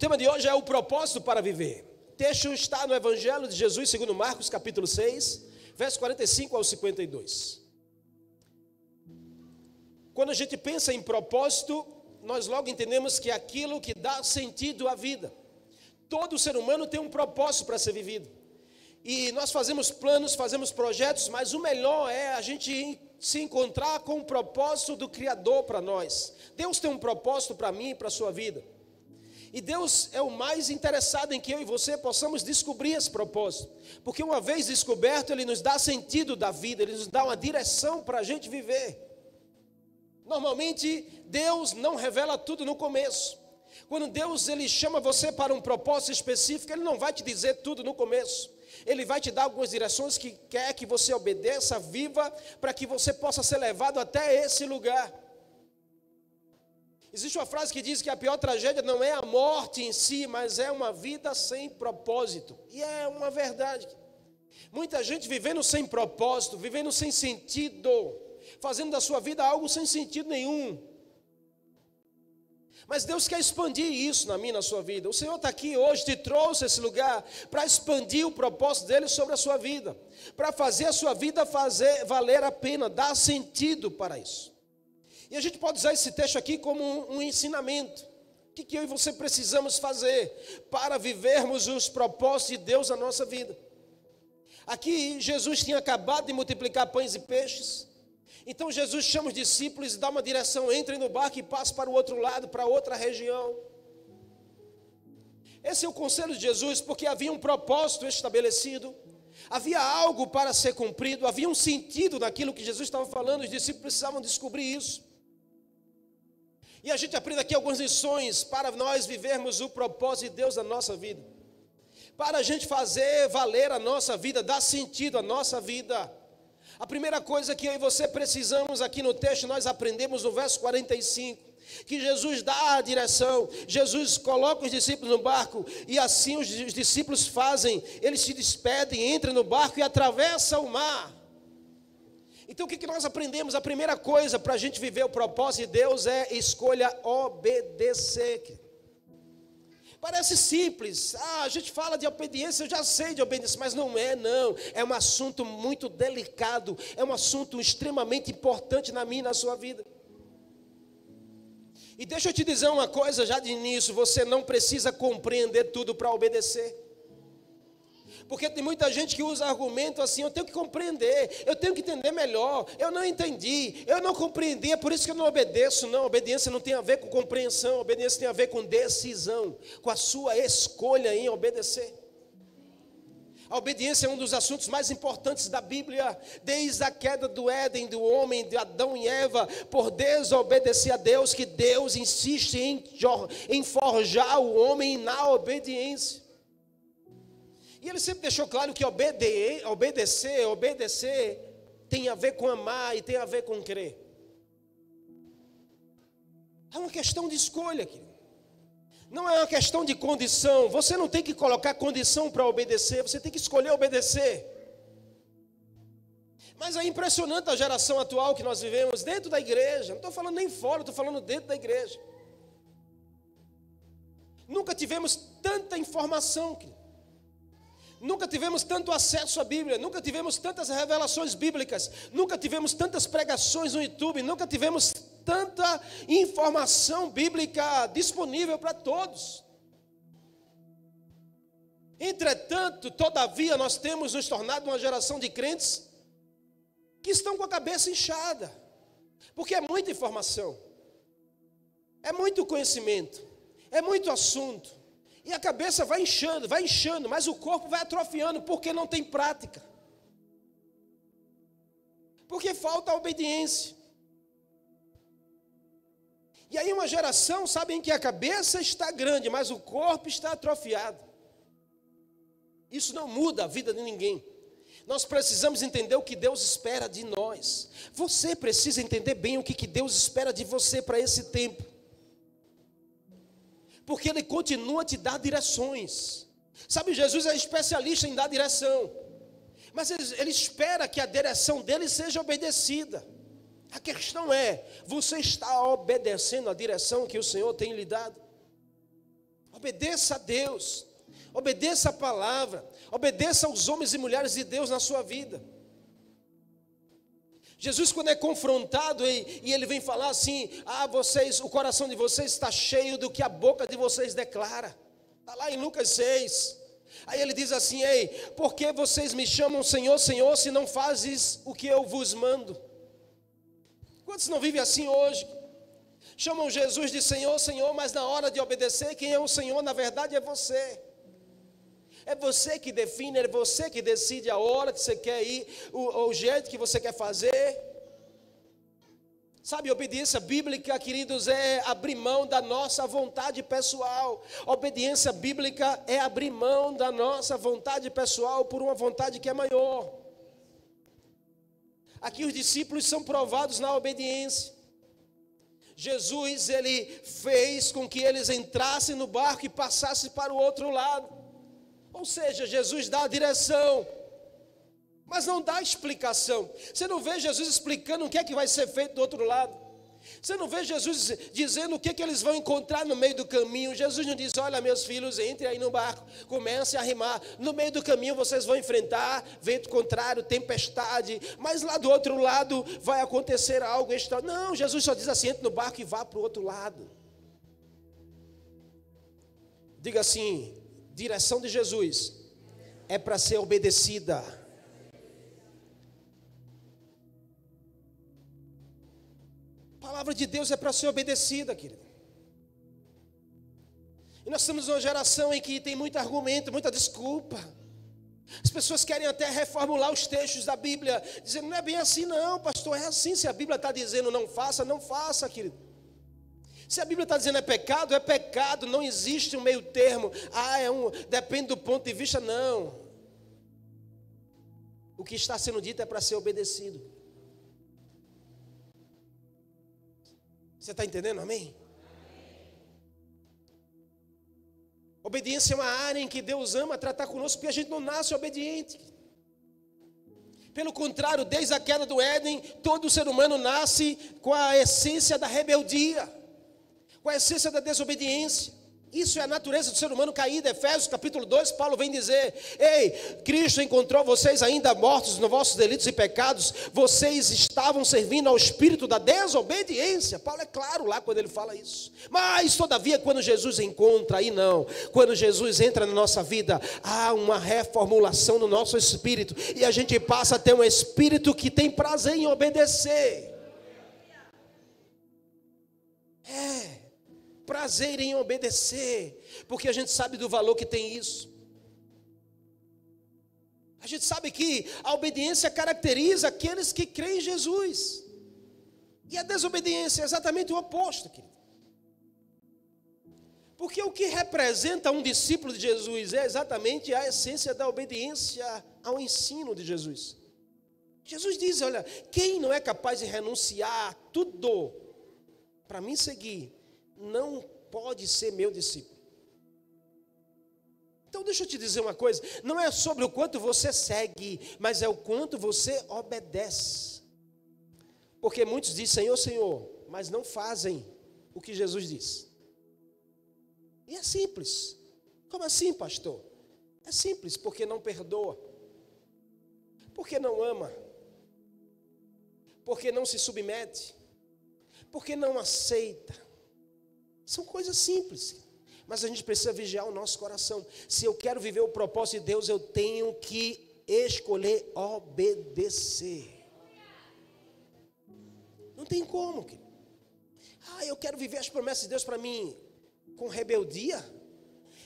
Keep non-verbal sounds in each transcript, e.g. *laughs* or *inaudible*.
tema de hoje é o propósito para viver. O texto está no Evangelho de Jesus, segundo Marcos, capítulo 6, verso 45 ao 52. Quando a gente pensa em propósito, nós logo entendemos que é aquilo que dá sentido à vida. Todo ser humano tem um propósito para ser vivido. E nós fazemos planos, fazemos projetos, mas o melhor é a gente se encontrar com o propósito do Criador para nós. Deus tem um propósito para mim e para a sua vida. E Deus é o mais interessado em que eu e você possamos descobrir esse propósito. Porque uma vez descoberto, Ele nos dá sentido da vida, Ele nos dá uma direção para a gente viver. Normalmente, Deus não revela tudo no começo. Quando Deus ele chama você para um propósito específico, Ele não vai te dizer tudo no começo. Ele vai te dar algumas direções que quer que você obedeça, viva, para que você possa ser levado até esse lugar. Existe uma frase que diz que a pior tragédia não é a morte em si, mas é uma vida sem propósito. E é uma verdade. Muita gente vivendo sem propósito, vivendo sem sentido, fazendo da sua vida algo sem sentido nenhum. Mas Deus quer expandir isso na minha, na sua vida. O Senhor está aqui hoje, te trouxe esse lugar para expandir o propósito dele sobre a sua vida, para fazer a sua vida fazer valer a pena, dar sentido para isso. E a gente pode usar esse texto aqui como um, um ensinamento. O que, que eu e você precisamos fazer para vivermos os propósitos de Deus na nossa vida? Aqui Jesus tinha acabado de multiplicar pães e peixes. Então Jesus chama os discípulos e dá uma direção: entrem no barco e passem para o outro lado, para outra região. Esse é o conselho de Jesus, porque havia um propósito estabelecido, havia algo para ser cumprido, havia um sentido naquilo que Jesus estava falando, os discípulos precisavam descobrir isso. E a gente aprende aqui algumas lições para nós vivermos o propósito de Deus na nossa vida. Para a gente fazer valer a nossa vida, dar sentido à nossa vida. A primeira coisa que eu e você precisamos aqui no texto, nós aprendemos no verso 45 que Jesus dá a direção, Jesus coloca os discípulos no barco e assim os discípulos fazem, eles se despedem, entram no barco e atravessam o mar. Então o que, nós aprendemos? A primeira coisa para a gente viver o propósito de Deus é escolha obedecer. Parece simples, ah, a gente fala de obediência, eu já sei de obediência, mas não é, não. É um assunto muito delicado, é um assunto extremamente importante na minha e na sua vida. E deixa eu te dizer uma coisa já de início: você não precisa compreender tudo para obedecer. Porque tem muita gente que usa argumento assim: eu tenho que compreender, eu tenho que entender melhor. Eu não entendi, eu não compreendi, é por isso que eu não obedeço. Não, obediência não tem a ver com compreensão, obediência tem a ver com decisão, com a sua escolha em obedecer. A obediência é um dos assuntos mais importantes da Bíblia, desde a queda do Éden, do homem, de Adão e Eva, por desobedecer a Deus, que Deus insiste em, forjar o homem na obediência. E ele sempre deixou claro que obedecer, obedecer, obedecer tem a ver com amar e tem a ver com crer. É uma questão de escolha, aqui. Não é uma questão de condição. Você não tem que colocar condição para obedecer, você tem que escolher obedecer. Mas é impressionante a geração atual que nós vivemos dentro da igreja. Não estou falando nem fora, estou falando dentro da igreja. Nunca tivemos tanta informação. Querido. Nunca tivemos tanto acesso à Bíblia, nunca tivemos tantas revelações bíblicas, nunca tivemos tantas pregações no YouTube, nunca tivemos tanta informação bíblica disponível para todos. Entretanto, todavia, nós temos nos tornado uma geração de crentes que estão com a cabeça inchada, porque é muita informação, é muito conhecimento, é muito assunto. E a cabeça vai inchando, vai inchando, mas o corpo vai atrofiando porque não tem prática. Porque falta obediência. E aí uma geração sabem que a cabeça está grande, mas o corpo está atrofiado. Isso não muda a vida de ninguém. Nós precisamos entender o que Deus espera de nós. Você precisa entender bem o que Deus espera de você para esse tempo porque Ele continua a te dar direções. Sabe, Jesus é especialista em dar direção, mas ele, ele espera que a direção dele seja obedecida. A questão é: você está obedecendo a direção que o Senhor tem lhe dado? Obedeça a Deus, obedeça a palavra, obedeça aos homens e mulheres de Deus na sua vida. Jesus, quando é confrontado e, e, ele vem falar assim: Ah, vocês, o coração de vocês está cheio do que a boca de vocês declara. Está lá em Lucas 6. Aí ele diz assim: Ei, por que vocês me chamam Senhor, Senhor, se não fazes o que eu vos mando? Quantos não vivem assim hoje? Chamam Jesus de Senhor, Senhor, mas na hora de obedecer, quem é o Senhor, na verdade, é você. É você que define, é você que decide a hora que você quer ir, o, o jeito que você quer fazer. Sabe, obediência bíblica, queridos, é abrir mão da nossa vontade pessoal. Obediência bíblica é abrir mão da nossa vontade pessoal por uma vontade que é maior. Aqui os discípulos são provados na obediência. Jesus, ele fez com que eles entrassem no barco e passassem para o outro lado. Ou seja, Jesus dá a direção mas não dá explicação. Você não vê Jesus explicando o que é que vai ser feito do outro lado. Você não vê Jesus dizendo o que, é que eles vão encontrar no meio do caminho. Jesus não diz: Olha, meus filhos, entrem aí no barco, comecem a rimar. No meio do caminho vocês vão enfrentar vento contrário, tempestade, mas lá do outro lado vai acontecer algo extra. Não, Jesus só diz assim: entre no barco e vá para o outro lado. Diga assim: direção de Jesus é para ser obedecida. palavra de Deus é para ser obedecida, querido. E nós estamos numa geração em que tem muito argumento, muita desculpa. As pessoas querem até reformular os textos da Bíblia, dizendo, não é bem assim, não, pastor, é assim. Se a Bíblia está dizendo não faça, não faça, querido. Se a Bíblia está dizendo é pecado, é pecado, não existe um meio termo. Ah, é um, depende do ponto de vista, não. O que está sendo dito é para ser obedecido. Você está entendendo? Amém? Obediência é uma área em que Deus ama tratar conosco, porque a gente não nasce obediente. Pelo contrário, desde a queda do Éden, todo ser humano nasce com a essência da rebeldia, com a essência da desobediência. Isso é a natureza do ser humano caído. Efésios capítulo 2, Paulo vem dizer: Ei, Cristo encontrou vocês ainda mortos nos vossos delitos e pecados, vocês estavam servindo ao espírito da desobediência. Paulo é claro lá quando ele fala isso. Mas, todavia, quando Jesus encontra, aí não, quando Jesus entra na nossa vida, há uma reformulação no nosso espírito, e a gente passa a ter um espírito que tem prazer em obedecer. Prazer em obedecer, porque a gente sabe do valor que tem isso. A gente sabe que a obediência caracteriza aqueles que creem em Jesus. E a desobediência é exatamente o oposto, querido. Porque o que representa um discípulo de Jesus é exatamente a essência da obediência ao ensino de Jesus. Jesus diz: Olha, quem não é capaz de renunciar tudo para me seguir, não pode ser meu discípulo. Então deixa eu te dizer uma coisa: não é sobre o quanto você segue, mas é o quanto você obedece. Porque muitos dizem Senhor, Senhor, mas não fazem o que Jesus diz. E é simples. Como assim, pastor? É simples, porque não perdoa, porque não ama, porque não se submete, porque não aceita são coisas simples. Mas a gente precisa vigiar o nosso coração. Se eu quero viver o propósito de Deus, eu tenho que escolher obedecer. Não tem como. Ah, eu quero viver as promessas de Deus para mim com rebeldia.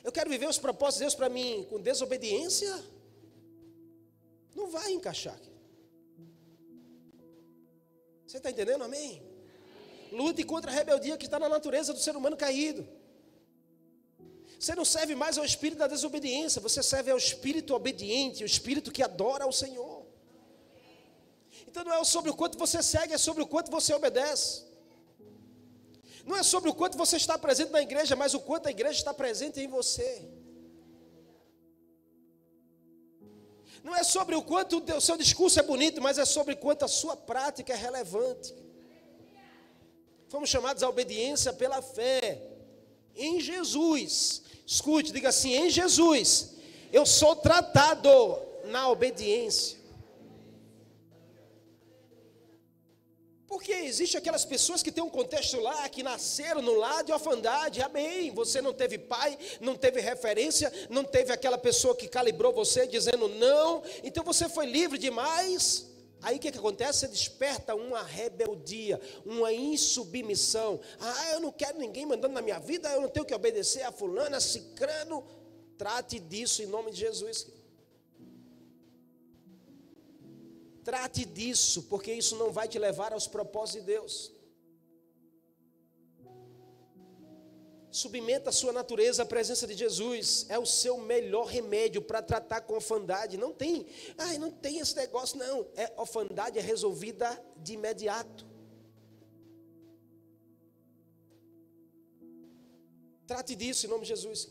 Eu quero viver os propósitos de Deus para mim com desobediência. Não vai encaixar. Você está entendendo? Amém? Lute contra a rebeldia que está na natureza do ser humano caído. Você não serve mais ao espírito da desobediência, você serve ao espírito obediente, o espírito que adora ao Senhor. Então não é sobre o quanto você segue, é sobre o quanto você obedece. Não é sobre o quanto você está presente na igreja, mas o quanto a igreja está presente em você. Não é sobre o quanto o seu discurso é bonito, mas é sobre o quanto a sua prática é relevante. Fomos chamados à obediência pela fé em Jesus. Escute, diga assim: em Jesus, eu sou tratado na obediência. Porque existe aquelas pessoas que têm um contexto lá, que nasceram no lar de orfandade, amém. Você não teve pai, não teve referência, não teve aquela pessoa que calibrou você dizendo não, então você foi livre demais. Aí o que, que acontece? Você desperta uma rebeldia, uma insubmissão. Ah, eu não quero ninguém mandando na minha vida, eu não tenho que obedecer a fulana, a cicrano. Trate disso em nome de Jesus. Trate disso, porque isso não vai te levar aos propósitos de Deus. Submeta a sua natureza à presença de Jesus. É o seu melhor remédio para tratar com orfandade. Não tem, ai, não tem esse negócio, não. É, orfandade é resolvida de imediato. Trate disso em nome de Jesus.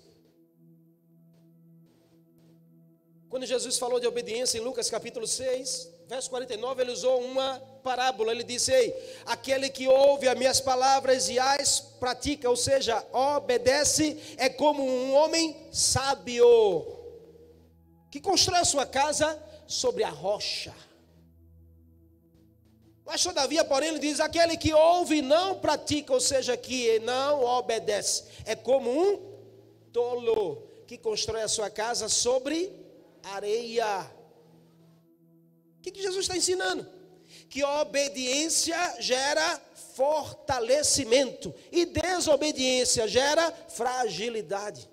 Quando Jesus falou de obediência em Lucas capítulo 6, verso 49, ele usou uma parábola. Ele disse: Ei, aquele que ouve as minhas palavras e as pratica, ou seja, obedece, é como um homem sábio que constrói a sua casa sobre a rocha. Mas todavia, porém, ele diz: aquele que ouve e não pratica, ou seja, que não obedece, é como um tolo que constrói a sua casa sobre areia. O que, que Jesus está ensinando? Que obediência gera fortalecimento e desobediência gera fragilidade.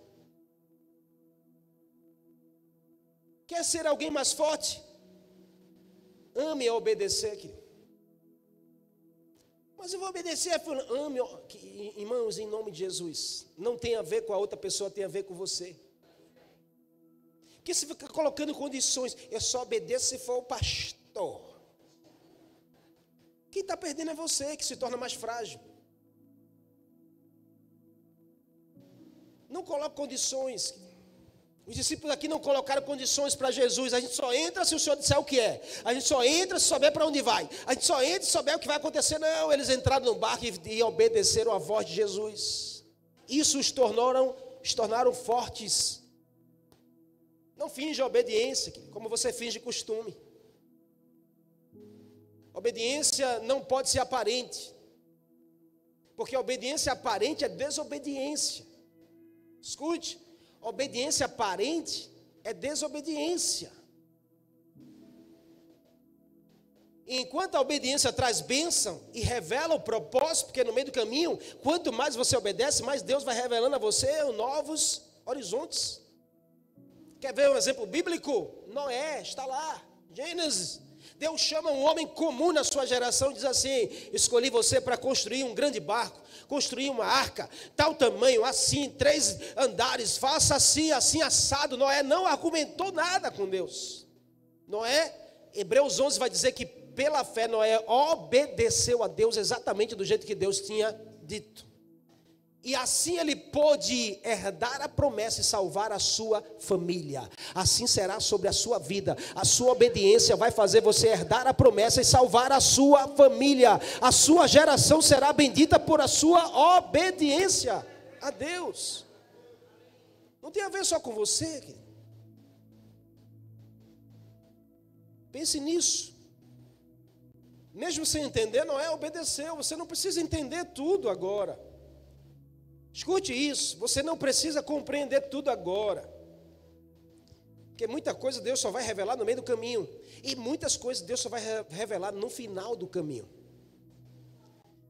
Quer ser alguém mais forte? Ame a obedecer, querido. Mas eu vou obedecer, ame, irmãos, em nome de Jesus. Não tem a ver com a outra pessoa, tem a ver com você. Porque você fica colocando condições. Eu só obedeço se for o pastor. Quem está perdendo é você, que se torna mais frágil. Não coloque condições. Os discípulos aqui não colocaram condições para Jesus. A gente só entra se o Senhor disser o que é. A gente só entra se souber para onde vai. A gente só entra se souber o que vai acontecer. Não, eles entraram no barco e, e obedeceram a voz de Jesus. Isso os tornaram, os tornaram fortes. Não finja obediência, como você finge costume. Obediência não pode ser aparente. Porque obediência aparente é desobediência. Escute, obediência aparente é desobediência. enquanto a obediência traz bênção e revela o propósito, porque no meio do caminho, quanto mais você obedece, mais Deus vai revelando a você novos horizontes. Quer ver um exemplo bíblico? Noé está lá, Gênesis. Deus chama um homem comum na sua geração e diz assim: Escolhi você para construir um grande barco, construir uma arca, tal tamanho, assim, três andares, faça assim, assim, assado. Noé não argumentou nada com Deus. Noé, Hebreus 11 vai dizer que pela fé Noé obedeceu a Deus exatamente do jeito que Deus tinha dito. E assim ele pôde herdar a promessa e salvar a sua família. Assim será sobre a sua vida. A sua obediência vai fazer você herdar a promessa e salvar a sua família. A sua geração será bendita por a sua obediência a Deus. Não tem a ver só com você. Pense nisso. Mesmo sem entender, não é obedecer. Você não precisa entender tudo agora. Escute isso, você não precisa compreender tudo agora. Porque muita coisa Deus só vai revelar no meio do caminho. E muitas coisas Deus só vai revelar no final do caminho.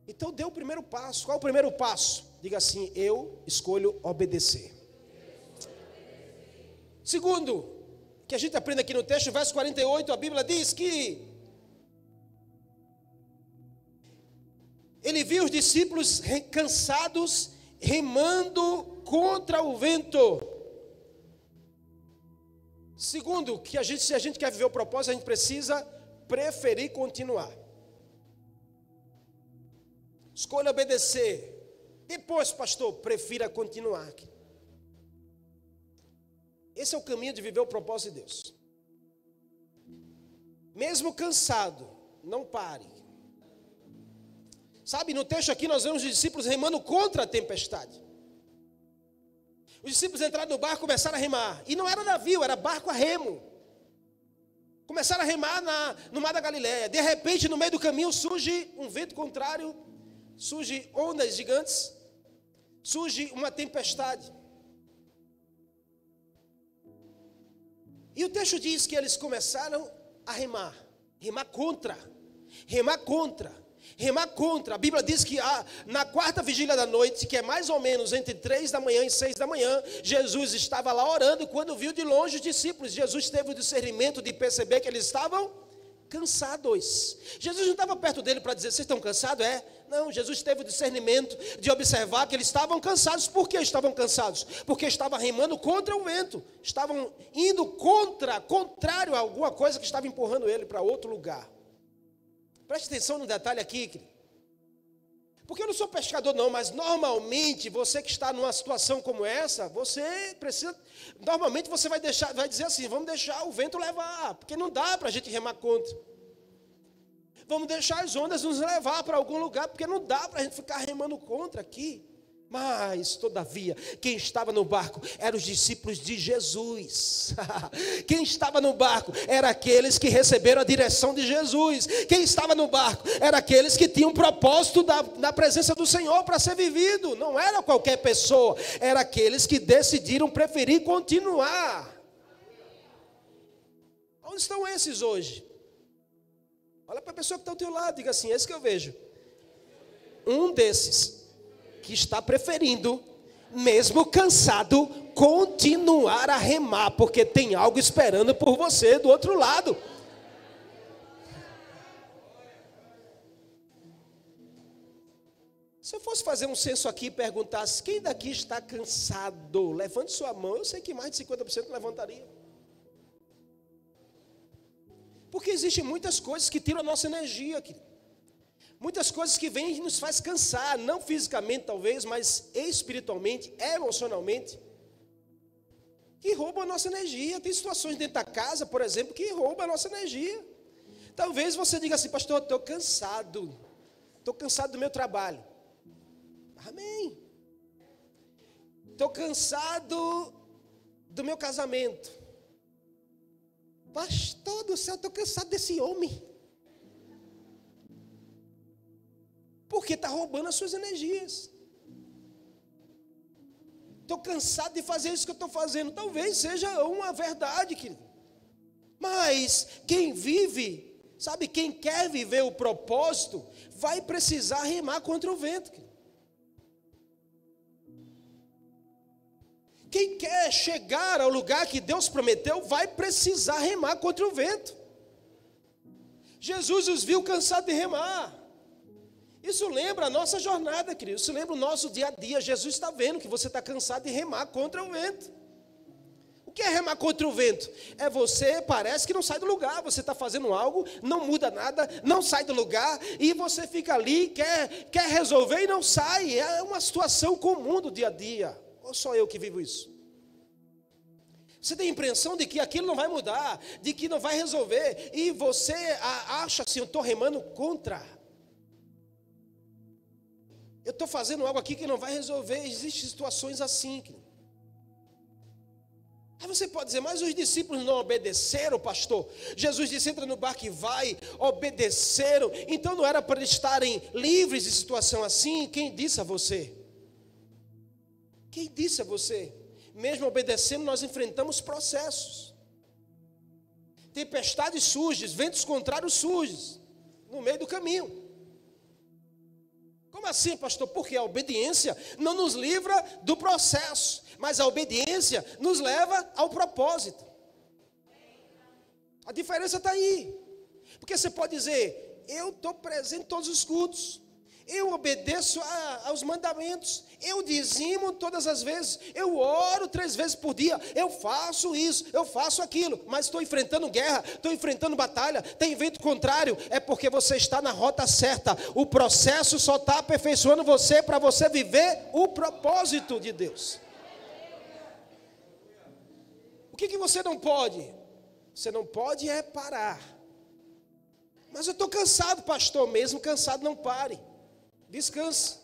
Então dê o primeiro passo. Qual é o primeiro passo? Diga assim: eu escolho obedecer. Segundo, que a gente aprende aqui no texto, verso 48, a Bíblia diz que ele viu os discípulos cansados remando contra o vento. Segundo, que a gente, se a gente quer viver o propósito, a gente precisa preferir continuar. Escolha obedecer. Depois, pastor, prefira continuar. Esse é o caminho de viver o propósito de Deus. Mesmo cansado, não pare. Sabe, no texto aqui nós vemos os discípulos remando contra a tempestade. Os discípulos entraram no barco começaram a remar. E não era navio, era barco a remo. Começaram a remar na, no mar da Galiléia. De repente, no meio do caminho, surge um vento contrário, surge ondas gigantes, surge uma tempestade. E o texto diz que eles começaram a remar, remar contra, remar contra remar contra. A Bíblia diz que ah, na quarta vigília da noite, que é mais ou menos entre três da manhã e seis da manhã, Jesus estava lá orando quando viu de longe os discípulos. Jesus teve o discernimento de perceber que eles estavam cansados. Jesus não estava perto dele para dizer: Vocês estão cansados? É. Não, Jesus teve o discernimento de observar que eles estavam cansados. Por que estavam cansados? Porque estavam remando contra o vento, estavam indo contra, contrário a alguma coisa que estava empurrando ele para outro lugar. Preste atenção no detalhe aqui, querido. Porque eu não sou pescador, não, mas normalmente você que está numa situação como essa, você precisa. Normalmente você vai deixar, vai dizer assim: vamos deixar o vento levar, porque não dá para a gente remar contra. Vamos deixar as ondas nos levar para algum lugar, porque não dá para a gente ficar remando contra aqui. Mas, todavia, quem estava no barco eram os discípulos de Jesus. *laughs* quem estava no barco eram aqueles que receberam a direção de Jesus. Quem estava no barco eram aqueles que tinham um propósito da, da presença do Senhor para ser vivido. Não era qualquer pessoa, eram aqueles que decidiram preferir continuar. Onde estão esses hoje? Olha para a pessoa que está ao teu lado, diga assim: esse que eu vejo. Um desses que está preferindo, mesmo cansado, continuar a remar, porque tem algo esperando por você do outro lado. Se eu fosse fazer um censo aqui e perguntasse quem daqui está cansado, levante sua mão, eu sei que mais de 50% levantaria. Porque existem muitas coisas que tiram a nossa energia, aqui. Muitas coisas que vêm e nos faz cansar, não fisicamente talvez, mas espiritualmente, emocionalmente, que roubam a nossa energia. Tem situações dentro da casa, por exemplo, que roubam a nossa energia. Talvez você diga assim, pastor, estou cansado, estou cansado do meu trabalho. Amém. Estou cansado do meu casamento. Pastor do céu, estou cansado desse homem. Porque está roubando as suas energias. Estou cansado de fazer isso que eu estou fazendo. Talvez seja uma verdade, querido. Mas quem vive, sabe, quem quer viver o propósito, vai precisar remar contra o vento. Querido. Quem quer chegar ao lugar que Deus prometeu, vai precisar remar contra o vento. Jesus os viu cansados de remar. Isso lembra a nossa jornada, querido. Isso lembra o nosso dia a dia. Jesus está vendo que você está cansado de remar contra o vento. O que é remar contra o vento? É você, parece que não sai do lugar. Você está fazendo algo, não muda nada, não sai do lugar, e você fica ali, quer, quer resolver e não sai. É uma situação comum do dia a dia. Ou só eu que vivo isso? Você tem a impressão de que aquilo não vai mudar, de que não vai resolver, e você acha assim: eu estou remando contra eu estou fazendo algo aqui que não vai resolver. Existem situações assim. Aí você pode dizer, mas os discípulos não obedeceram, pastor. Jesus disse: entra no barco e vai, obedeceram. Então não era para estarem livres de situação assim? Quem disse a você? Quem disse a você? Mesmo obedecendo, nós enfrentamos processos. Tempestades surges, ventos contrários surgem no meio do caminho. Como assim, pastor? Porque a obediência não nos livra do processo, mas a obediência nos leva ao propósito. A diferença está aí. Porque você pode dizer, eu estou presente em todos os cultos, eu obedeço a, aos mandamentos, eu dizimo todas as vezes, eu oro três vezes por dia, eu faço isso, eu faço aquilo, mas estou enfrentando guerra, estou enfrentando batalha, tem vento contrário, é porque você está na rota certa, o processo só está aperfeiçoando você para você viver o propósito de Deus. O que, que você não pode? Você não pode é parar. Mas eu estou cansado, pastor, mesmo cansado, não pare. Descanse.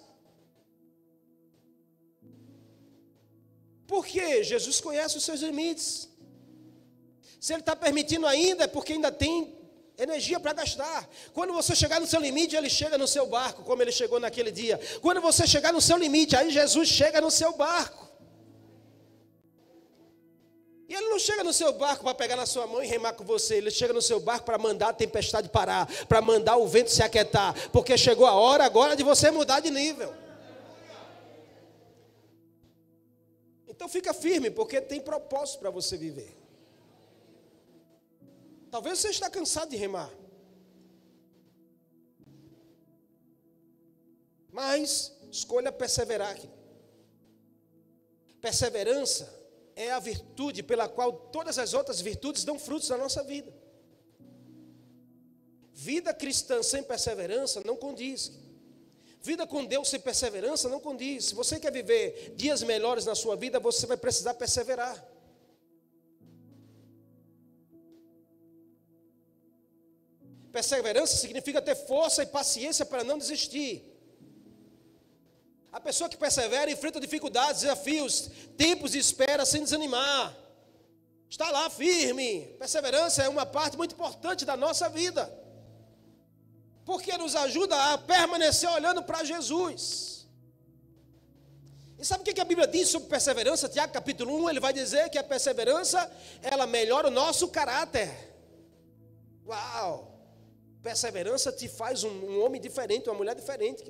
Por quê? Jesus conhece os seus limites. Se Ele está permitindo ainda, é porque ainda tem energia para gastar. Quando você chegar no seu limite, Ele chega no seu barco, como Ele chegou naquele dia. Quando você chegar no seu limite, aí Jesus chega no seu barco. E ele não chega no seu barco para pegar na sua mão e remar com você. Ele chega no seu barco para mandar a tempestade parar, para mandar o vento se aquietar, porque chegou a hora agora de você mudar de nível. Então fica firme, porque tem propósito para você viver. Talvez você está cansado de remar. Mas escolha perseverar. Perseverança é a virtude pela qual todas as outras virtudes dão frutos na nossa vida. Vida cristã sem perseverança não condiz. Vida com Deus sem perseverança não condiz. Se você quer viver dias melhores na sua vida, você vai precisar perseverar. Perseverança significa ter força e paciência para não desistir. A pessoa que persevera enfrenta dificuldades, desafios, tempos de espera sem desanimar. Está lá firme. Perseverança é uma parte muito importante da nossa vida. Porque nos ajuda a permanecer olhando para Jesus. E sabe o que a Bíblia diz sobre perseverança? Tiago capítulo 1, ele vai dizer que a perseverança, ela melhora o nosso caráter. Uau! Perseverança te faz um, um homem diferente, uma mulher diferente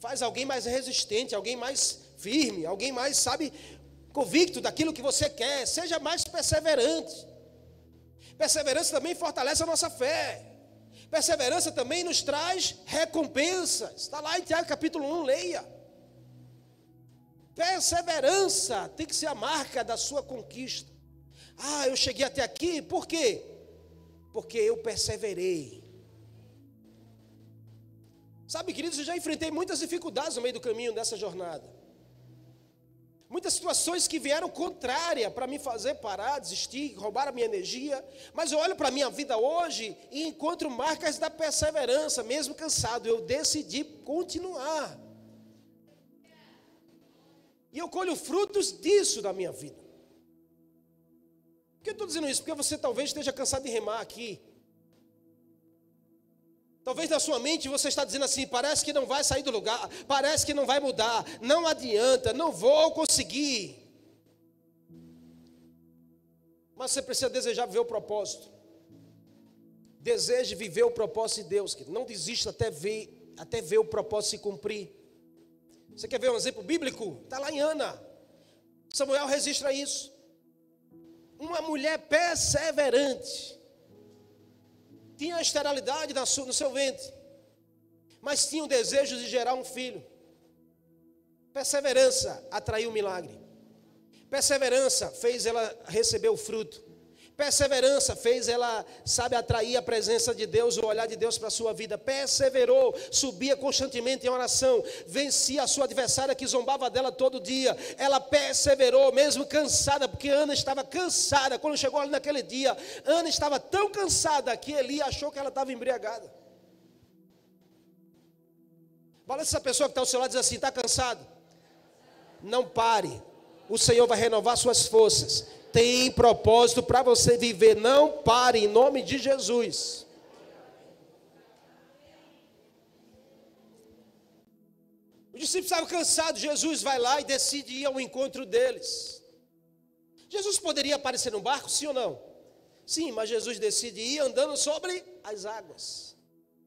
faz alguém mais resistente, alguém mais firme, alguém mais, sabe, convicto daquilo que você quer. Seja mais perseverante. Perseverança também fortalece a nossa fé. Perseverança também nos traz recompensa. Está lá em Tiago capítulo 1, leia. Perseverança tem que ser a marca da sua conquista. Ah, eu cheguei até aqui, por quê? Porque eu perseverei. Sabe, queridos, eu já enfrentei muitas dificuldades no meio do caminho dessa jornada. Muitas situações que vieram contrária para me fazer parar, desistir, roubar a minha energia. Mas eu olho para a minha vida hoje e encontro marcas da perseverança, mesmo cansado. Eu decidi continuar. E eu colho frutos disso da minha vida. Por que eu estou dizendo isso? Porque você talvez esteja cansado de remar aqui. Talvez na sua mente você está dizendo assim: parece que não vai sair do lugar, parece que não vai mudar, não adianta, não vou conseguir. Mas você precisa desejar viver o propósito. Deseje viver o propósito de Deus, não desista até ver, até ver o propósito se cumprir. Você quer ver um exemplo bíblico? Está lá em Ana. Samuel registra isso. Uma mulher perseverante tinha a esterilidade no seu ventre, mas tinha o desejo de gerar um filho. Perseverança atraiu o milagre. Perseverança fez ela receber o fruto. Perseverança fez ela, sabe, atrair a presença de Deus, o olhar de Deus para a sua vida. Perseverou, subia constantemente em oração, vencia a sua adversária que zombava dela todo dia. Ela perseverou, mesmo cansada, porque Ana estava cansada. Quando chegou ali naquele dia, Ana estava tão cansada que Eli achou que ela estava embriagada. Balança essa pessoa que está ao seu lado diz assim: está cansado? Não pare. O Senhor vai renovar suas forças tem propósito para você viver. Não pare em nome de Jesus. Os discípulos estavam cansados. Jesus vai lá e decide ir ao encontro deles. Jesus poderia aparecer no barco, sim ou não? Sim, mas Jesus decide ir andando sobre as águas.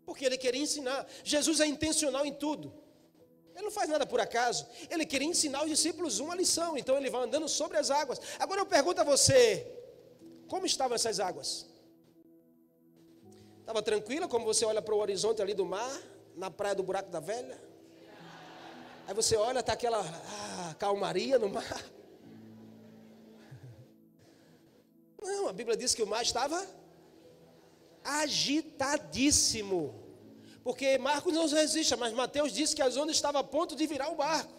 Porque ele queria ensinar. Jesus é intencional em tudo. Ele não faz nada por acaso. Ele queria ensinar os discípulos uma lição. Então ele vai andando sobre as águas. Agora eu pergunto a você: como estavam essas águas? Estava tranquila, como você olha para o horizonte ali do mar, na praia do Buraco da Velha? Aí você olha, está aquela ah, calmaria no mar. Não, a Bíblia diz que o mar estava agitadíssimo. Porque Marcos não resiste, mas Mateus disse que as ondas estavam a ponto de virar o barco.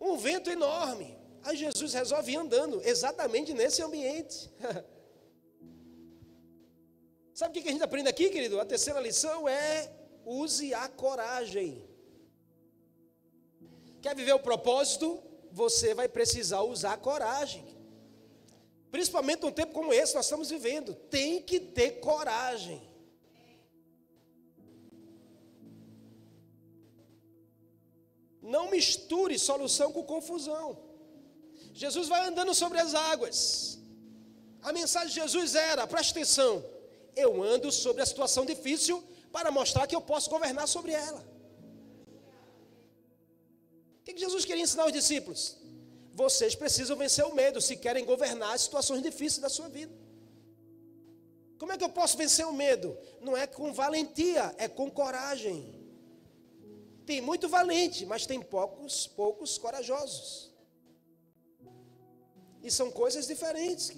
Um vento enorme. Aí Jesus resolve ir andando exatamente nesse ambiente. *laughs* Sabe o que a gente aprende aqui, querido? A terceira lição é use a coragem. Quer viver o propósito? Você vai precisar usar coragem. Principalmente num tempo como esse nós estamos vivendo. Tem que ter coragem. Não misture solução com confusão. Jesus vai andando sobre as águas. A mensagem de Jesus era: preste atenção, eu ando sobre a situação difícil para mostrar que eu posso governar sobre ela. O que Jesus queria ensinar aos discípulos? Vocês precisam vencer o medo se querem governar as situações difíceis da sua vida. Como é que eu posso vencer o medo? Não é com valentia, é com coragem. Tem muito valente, mas tem poucos, poucos corajosos. E são coisas diferentes.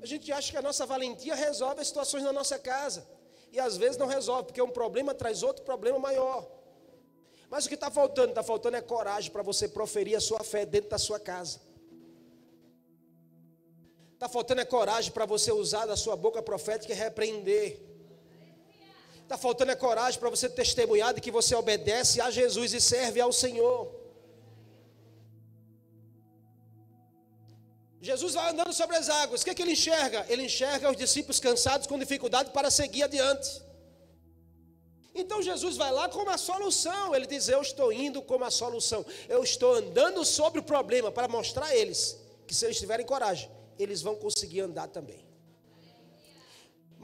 A gente acha que a nossa valentia resolve as situações na nossa casa. E às vezes não resolve, porque um problema traz outro problema maior. Mas o que está faltando? Está faltando é coragem para você proferir a sua fé dentro da sua casa. Está faltando é coragem para você usar da sua boca profética e repreender. Está faltando é coragem para você testemunhar de que você obedece a Jesus e serve ao Senhor. Jesus vai andando sobre as águas. O que, é que ele enxerga? Ele enxerga os discípulos cansados com dificuldade para seguir adiante. Então Jesus vai lá com uma solução. Ele diz: Eu estou indo com uma solução. Eu estou andando sobre o problema para mostrar a eles que se eles tiverem coragem, eles vão conseguir andar também.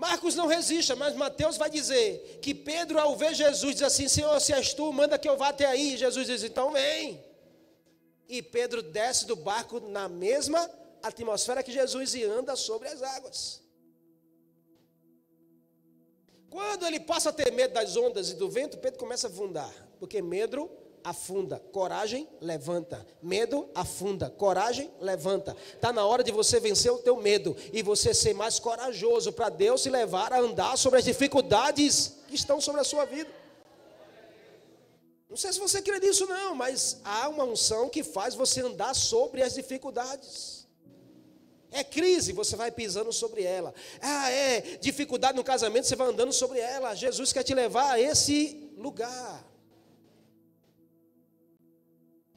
Marcos não resiste, mas Mateus vai dizer que Pedro, ao ver Jesus, diz assim: Senhor, se és tu, manda que eu vá até aí. Jesus diz: Então vem. E Pedro desce do barco na mesma atmosfera que Jesus e anda sobre as águas. Quando ele passa a ter medo das ondas e do vento, Pedro começa a afundar, porque medo afunda, coragem levanta. Medo afunda, coragem levanta. Está na hora de você vencer o teu medo e você ser mais corajoso para Deus te levar a andar sobre as dificuldades que estão sobre a sua vida. Não sei se você crê nisso não, mas há uma unção que faz você andar sobre as dificuldades. É crise, você vai pisando sobre ela. Ah, é dificuldade no casamento, você vai andando sobre ela. Jesus quer te levar a esse lugar.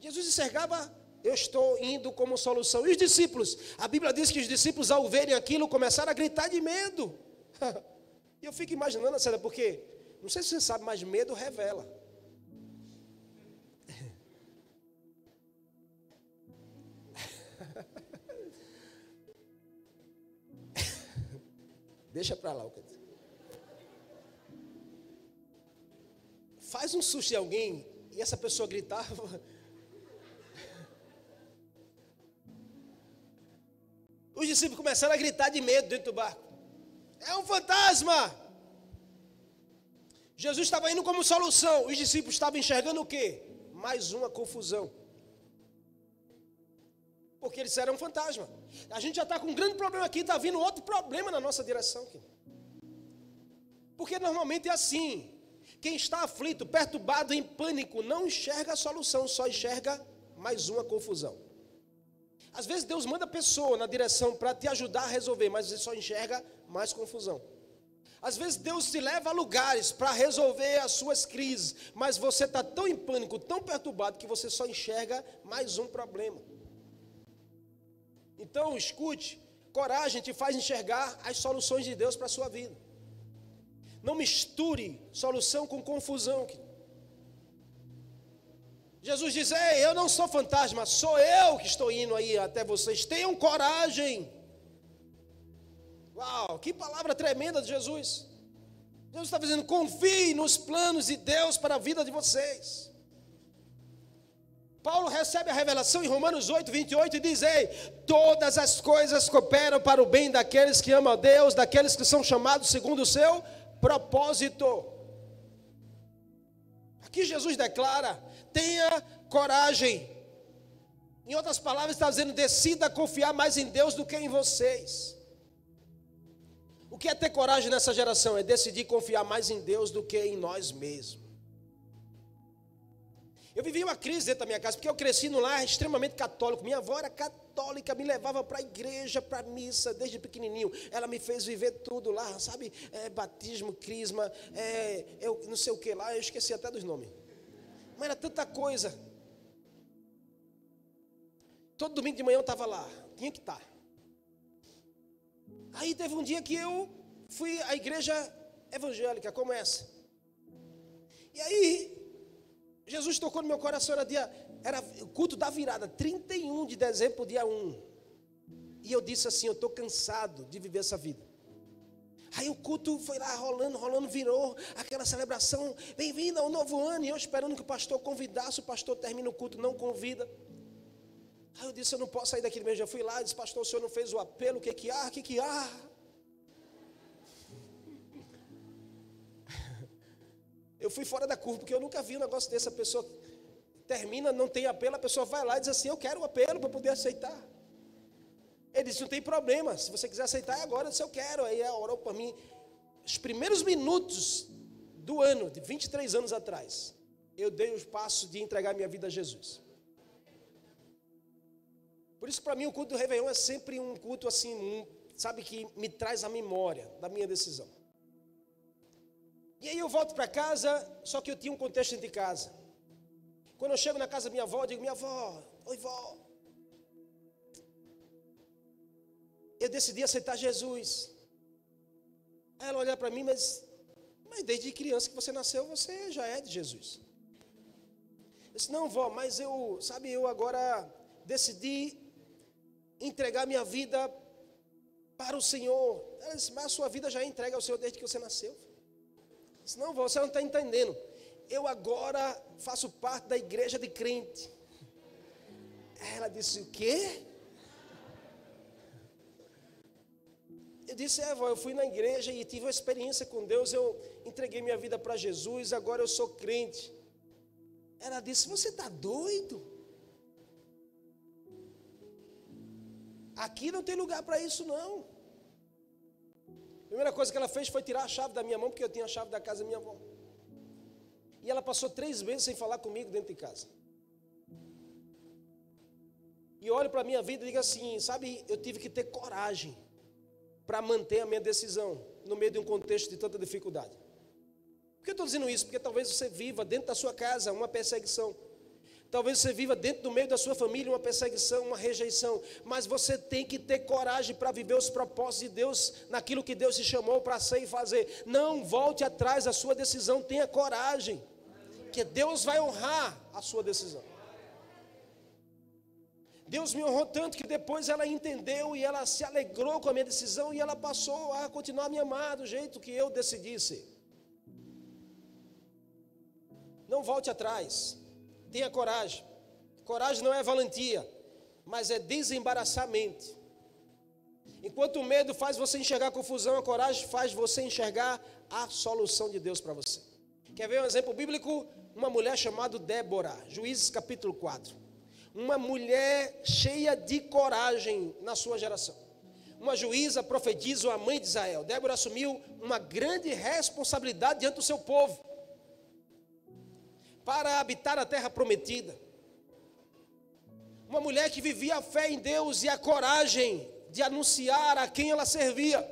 Jesus enxergava, eu estou indo como solução. E os discípulos? A Bíblia diz que os discípulos, ao verem aquilo, começaram a gritar de medo. *laughs* E eu fico imaginando, sério, porque, não sei se você sabe, mas medo revela. *laughs* Deixa para lá Faz um susto em alguém e essa pessoa gritava. Discípulos começaram a gritar de medo dentro do barco. É um fantasma! Jesus estava indo como solução. Os discípulos estavam enxergando o quê? Mais uma confusão porque eles eram um fantasma. A gente já está com um grande problema aqui, está vindo outro problema na nossa direção. Porque normalmente é assim: quem está aflito, perturbado, em pânico, não enxerga a solução, só enxerga mais uma confusão. Às vezes Deus manda pessoa na direção para te ajudar a resolver, mas você só enxerga mais confusão. Às vezes Deus te leva a lugares para resolver as suas crises, mas você está tão em pânico, tão perturbado, que você só enxerga mais um problema. Então, escute, coragem te faz enxergar as soluções de Deus para a sua vida. Não misture solução com confusão. Jesus diz: Ei, eu não sou fantasma, sou eu que estou indo aí até vocês. Tenham coragem. Uau, que palavra tremenda de Jesus. Jesus está dizendo: confie nos planos de Deus para a vida de vocês. Paulo recebe a revelação em Romanos 8, 28 e diz: Ei, todas as coisas cooperam para o bem daqueles que amam a Deus, daqueles que são chamados segundo o seu propósito. Aqui Jesus declara: tenha coragem. Em outras palavras, está dizendo: decida confiar mais em Deus do que em vocês. O que é ter coragem nessa geração? É decidir confiar mais em Deus do que em nós mesmos. Eu vivi uma crise dentro da minha casa, porque eu cresci num lar extremamente católico. Minha avó era católica, me levava para a igreja, para a missa, desde pequenininho. Ela me fez viver tudo lá, sabe? É, batismo, crisma, é, eu não sei o que lá, eu esqueci até dos nomes. Mas era tanta coisa. Todo domingo de manhã eu estava lá, tinha que estar. Aí teve um dia que eu fui à igreja evangélica, como essa. E aí, Jesus tocou no meu coração, era dia, era o culto da virada, 31 de dezembro, dia 1. E eu disse assim: Eu estou cansado de viver essa vida. Aí o culto foi lá rolando, rolando, virou aquela celebração, bem-vindo ao novo ano, e eu esperando que o pastor convidasse, o pastor termina o culto, não convida. Aí eu disse, eu não posso sair daquele mesmo. Já fui lá disse, pastor, o senhor não fez o apelo, o que que há? O que que há? *laughs* Eu fui fora da curva, porque eu nunca vi um negócio desse. A pessoa termina, não tem apelo, a pessoa vai lá e diz assim, eu quero o apelo para poder aceitar. Ele disse, não tem problema, se você quiser aceitar, é agora, se eu quero. Aí ela orou para mim. Os primeiros minutos do ano, de 23 anos atrás, eu dei o passo de entregar minha vida a Jesus. Por isso, para mim, o culto do Réveillon é sempre um culto assim, um, sabe, que me traz a memória da minha decisão. E aí eu volto para casa, só que eu tinha um contexto dentro de casa. Quando eu chego na casa da minha avó, eu digo, minha avó, oi vó. Eu decidi aceitar Jesus. Aí ela olha para mim, mas, mas desde criança que você nasceu, você já é de Jesus. Eu disse, não, vó, mas eu, sabe, eu agora decidi entregar minha vida para o Senhor. Ela disse, mas a sua vida já é ao Senhor desde que você nasceu. Eu disse, não, você não está entendendo. Eu agora faço parte da igreja de crente. Ela disse, o quê? Eu disse, é, vó, eu fui na igreja e tive uma experiência com Deus, eu entreguei minha vida para Jesus, agora eu sou crente. Ela disse, você está doido? Aqui não tem lugar para isso, não. A primeira coisa que ela fez foi tirar a chave da minha mão, porque eu tinha a chave da casa da minha avó. E ela passou três meses sem falar comigo dentro de casa. E olho para a minha vida e digo assim: sabe, eu tive que ter coragem para manter a minha decisão no meio de um contexto de tanta dificuldade. Por que eu estou dizendo isso? Porque talvez você viva dentro da sua casa uma perseguição. Talvez você viva dentro do meio da sua família uma perseguição, uma rejeição, mas você tem que ter coragem para viver os propósitos de Deus naquilo que Deus te chamou para ser e fazer. Não volte atrás da sua decisão, tenha coragem, que Deus vai honrar a sua decisão. Deus me honrou tanto que depois ela entendeu e ela se alegrou com a minha decisão e ela passou a continuar a me amar do jeito que eu decidisse. Não volte atrás. Tenha coragem. Coragem não é valentia, mas é desembaraçar a mente. Enquanto o medo faz você enxergar confusão, a coragem faz você enxergar a solução de Deus para você. Quer ver um exemplo bíblico? Uma mulher chamada Débora, Juízes capítulo 4. Uma mulher cheia de coragem na sua geração. Uma juíza, profetiza, a mãe de Israel. Débora assumiu uma grande responsabilidade diante do seu povo para habitar a terra prometida. Uma mulher que vivia a fé em Deus e a coragem de anunciar a quem ela servia.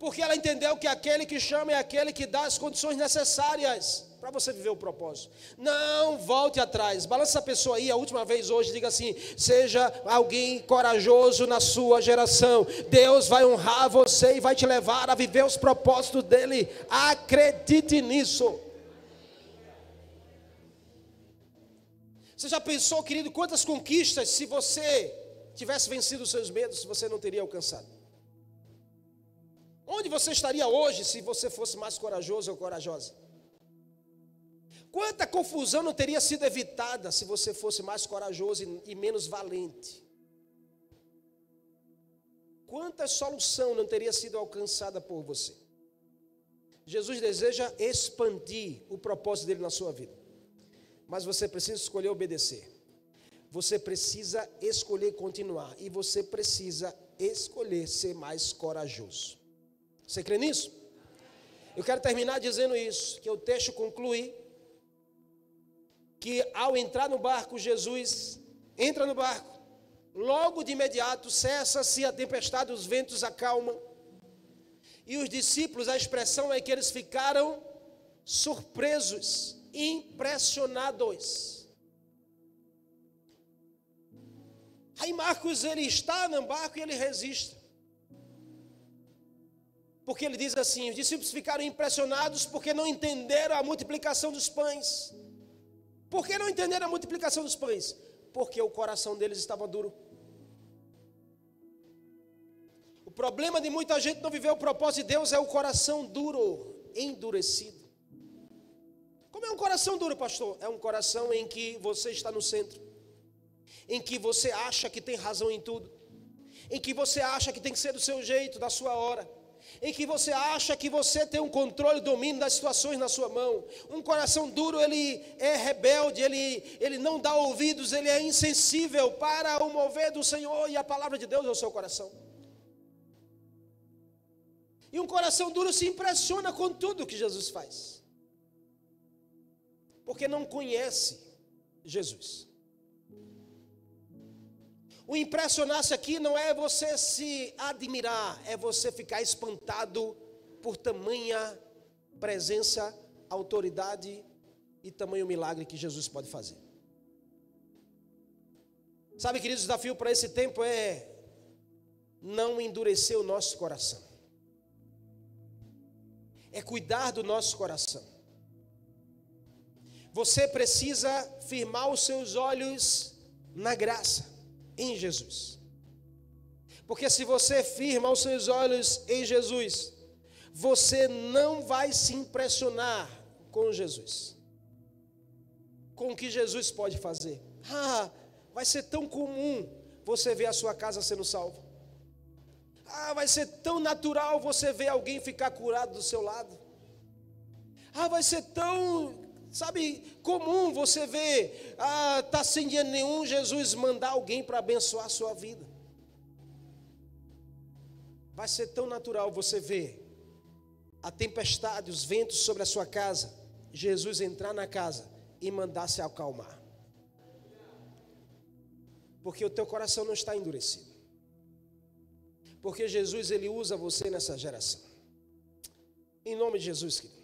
Porque ela entendeu que aquele que chama é aquele que dá as condições necessárias para você viver o propósito. Não volte atrás. Balança essa pessoa aí a última vez hoje, diga assim: seja alguém corajoso na sua geração. Deus vai honrar você e vai te levar a viver os propósitos dele. Acredite nisso. Você já pensou, querido, quantas conquistas, se você tivesse vencido os seus medos, você não teria alcançado? Onde você estaria hoje se você fosse mais corajoso ou corajosa? Quanta confusão não teria sido evitada se você fosse mais corajoso e, menos valente? Quanta solução não teria sido alcançada por você? Jesus deseja expandir o propósito dele na sua vida mas você precisa escolher obedecer. Você precisa escolher continuar e você precisa escolher ser mais corajoso. Você crê nisso? Eu quero terminar dizendo isso, que o texto conclui que ao entrar no barco, Jesus entra no barco, logo de imediato cessa-se a tempestade, os ventos acalmam. E os discípulos, a expressão é que eles ficaram surpresos, impressionados. Aí Marcos ele está no barco e ele resiste. Porque ele diz assim: os discípulos ficaram impressionados porque não entenderam a multiplicação dos pães. Por que não entenderam a multiplicação dos pães? Porque o coração deles estava duro. O problema de muita gente não viver o propósito de Deus é o coração duro, endurecido. Como é um coração duro, pastor? É um coração em que você está no centro em que você acha que tem razão em tudo, em que você acha que tem que ser do seu jeito, da sua hora, em que você acha que você tem um controle, domínio das situações na sua mão. Um coração duro, ele é rebelde, ele, ele não dá ouvidos, ele é insensível para o mover do Senhor e a palavra de Deus é o seu coração. E um coração duro se impressiona com tudo que Jesus faz, porque não conhece Jesus. O impressionar-se aqui não é você se admirar, é você ficar espantado por tamanha presença, autoridade e tamanho milagre que Jesus pode fazer. Sabe, queridos, o desafio para esse tempo é não endurecer o nosso coração. É cuidar do nosso coração. Você precisa firmar os seus olhos na graça em Jesus. Porque se você firma os seus olhos em Jesus, você não vai se impressionar com Jesus. Com o que Jesus pode fazer. Ah, vai ser tão comum você ver a sua casa sendo salva. Ah, vai ser tão natural você ver alguém ficar curado do seu lado. Ah, vai ser tão Sabe, comum você ver, ah, tá sem dinheiro nenhum, Jesus mandar alguém para abençoar a sua vida. Vai ser tão natural você ver a tempestade, os ventos sobre a sua casa, Jesus entrar na casa e mandar se acalmar. Porque o teu coração não está endurecido. Porque Jesus ele usa você nessa geração. Em nome de Jesus, querido.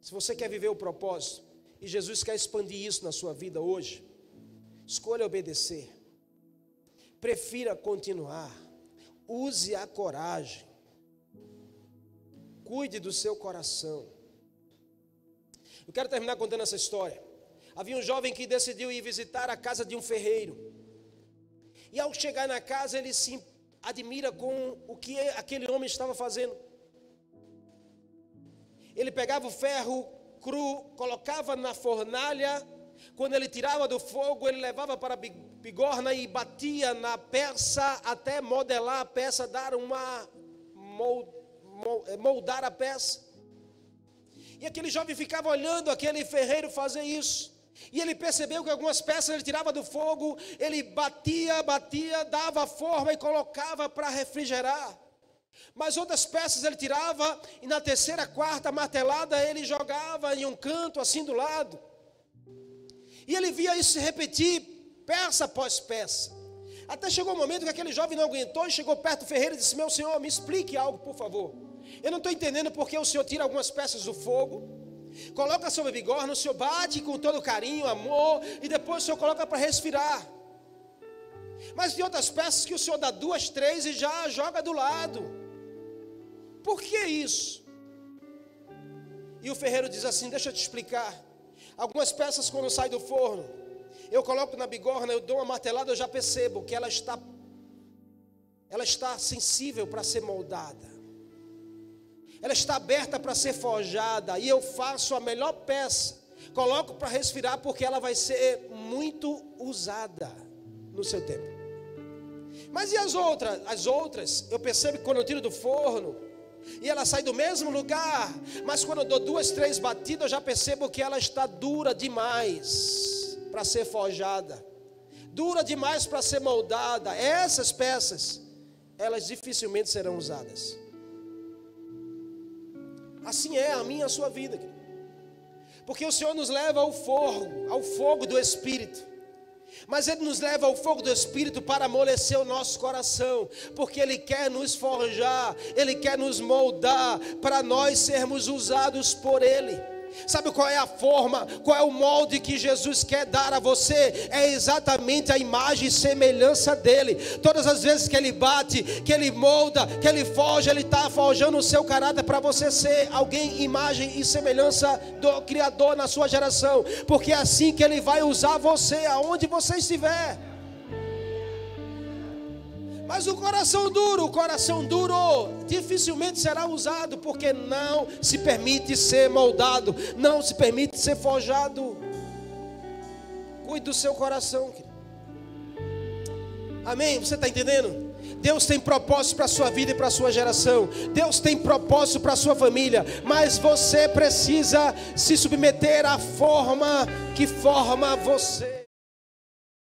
Se você quer viver o propósito, e Jesus quer expandir isso na sua vida hoje. Escolha obedecer. Prefira continuar. Use a coragem. Cuide do seu coração. Eu quero terminar contando essa história. Havia um jovem que decidiu ir visitar a casa de um ferreiro. E ao chegar na casa, ele se admira com o que aquele homem estava fazendo. Ele pegava o ferro, cru, colocava na fornalha, quando ele tirava do fogo, ele levava para a bigorna e batia na peça até modelar a peça, dar uma eh, moldar a peça. E aquele jovem ficava olhando aquele ferreiro fazer isso. E ele percebeu que algumas peças ele tirava do fogo, ele batia, batia, dava forma e colocava para refrigerar. Mas outras peças ele tirava e na terceira, quarta martelada ele jogava em um canto assim do lado. E ele via isso se repetir, peça após peça. Até chegou o um momento que aquele jovem não aguentou e chegou perto do ferreiro e disse: Meu senhor, me explique algo, por favor. Eu não estou entendendo porque o senhor tira algumas peças do fogo, coloca sobre a bigorna, o senhor bate com todo carinho, amor, e depois o senhor coloca para respirar. Mas tem outras peças que o senhor dá duas, três e já joga do lado. Por que isso? E o ferreiro diz assim: Deixa eu te explicar. Algumas peças, quando saem do forno, eu coloco na bigorna, eu dou uma martelada, eu já percebo que ela está, ela está sensível para ser moldada. Ela está aberta para ser forjada. E eu faço a melhor peça, coloco para respirar, porque ela vai ser muito usada no seu tempo. Mas e as outras? As outras, eu percebo que quando eu tiro do forno, e ela sai do mesmo lugar, mas quando eu dou duas, três batidas, eu já percebo que ela está dura demais para ser forjada, dura demais para ser moldada. Essas peças, elas dificilmente serão usadas. Assim é a minha a sua vida, porque o Senhor nos leva ao fogo, ao fogo do Espírito. Mas Ele nos leva ao fogo do Espírito para amolecer o nosso coração, porque Ele quer nos forjar, Ele quer nos moldar, para nós sermos usados por Ele. Sabe qual é a forma, qual é o molde que Jesus quer dar a você? É exatamente a imagem e semelhança dele. Todas as vezes que ele bate, que ele molda, que ele forja, ele está forjando o seu caráter para você ser alguém, imagem e semelhança do Criador na sua geração, porque é assim que ele vai usar você, aonde você estiver. Mas o coração duro, o coração duro dificilmente será usado, porque não se permite ser moldado, não se permite ser forjado. Cuide do seu coração. Amém? Você está entendendo? Deus tem propósito para a sua vida e para a sua geração. Deus tem propósito para a sua família. Mas você precisa se submeter à forma que forma você.